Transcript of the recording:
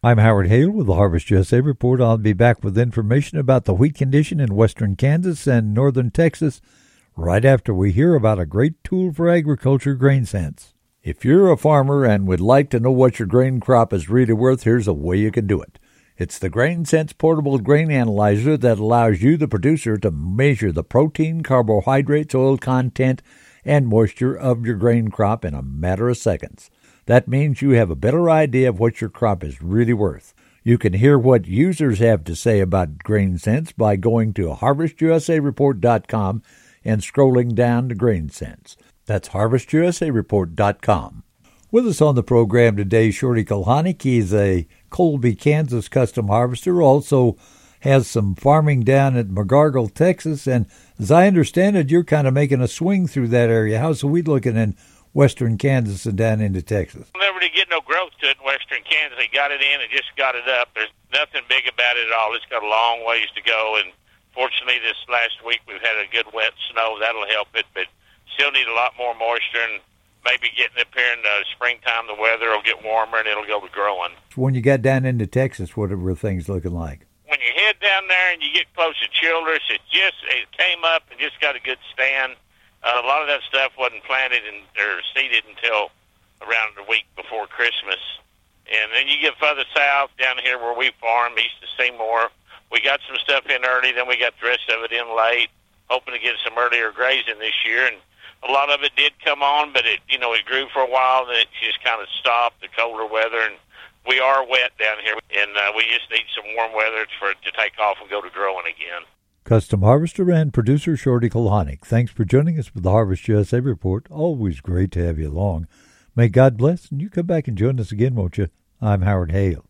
I'm Howard Hale with the Harvest USA Report. I'll be back with information about the wheat condition in western Kansas and northern Texas right after we hear about a great tool for agriculture, Grain Sense. If you're a farmer and would like to know what your grain crop is really worth, here's a way you can do it. It's the Grain Sense portable grain analyzer that allows you, the producer, to measure the protein, carbohydrates, oil content, and moisture of your grain crop in a matter of seconds. That means you have a better idea of what your crop is really worth. You can hear what users have to say about Grain Sense by going to harvestusareport.com and scrolling down to Grain Sense. That's harvestusareport.com. With us on the program today, Shorty Kulhanik. He's a Colby, Kansas custom harvester, also has some farming down at Megargel, Texas. And as I understand it, you're kind of making a swing through that area. How's the wheat looking in western Kansas and down into Texas? Never did get no growth to it in western Kansas. They got it in and just got it up. There's nothing big about it at all. It's got a long ways to go. And fortunately, this last week we've had a good wet snow. That'll help it, but still need a lot more moisture and maybe getting up here in the springtime, the weather will get warmer and it'll go to growing. When you got down into Texas, what were things looking like? When you head down there and you get close to Childress, it just it came up and just got a good stand. Uh, a lot of that stuff wasn't planted and or seeded until around the week before Christmas. And then you get further south down here where we farm, east of Seymour. We got some stuff in early, then we got the rest of it in late, hoping to get some earlier grazing this year. And a lot of it did come on, but it you know it grew for a while, then it just kind of stopped. The colder weather, and we are wet down here, and uh, we just need some warm weather for it to take off and go to growing again. Custom harvester and producer Shorty Kulhanik. Thanks for joining us for the Harvest USA Report. Always great to have you along. May God bless, and you come back and join us again, won't you? I'm Howard Hale.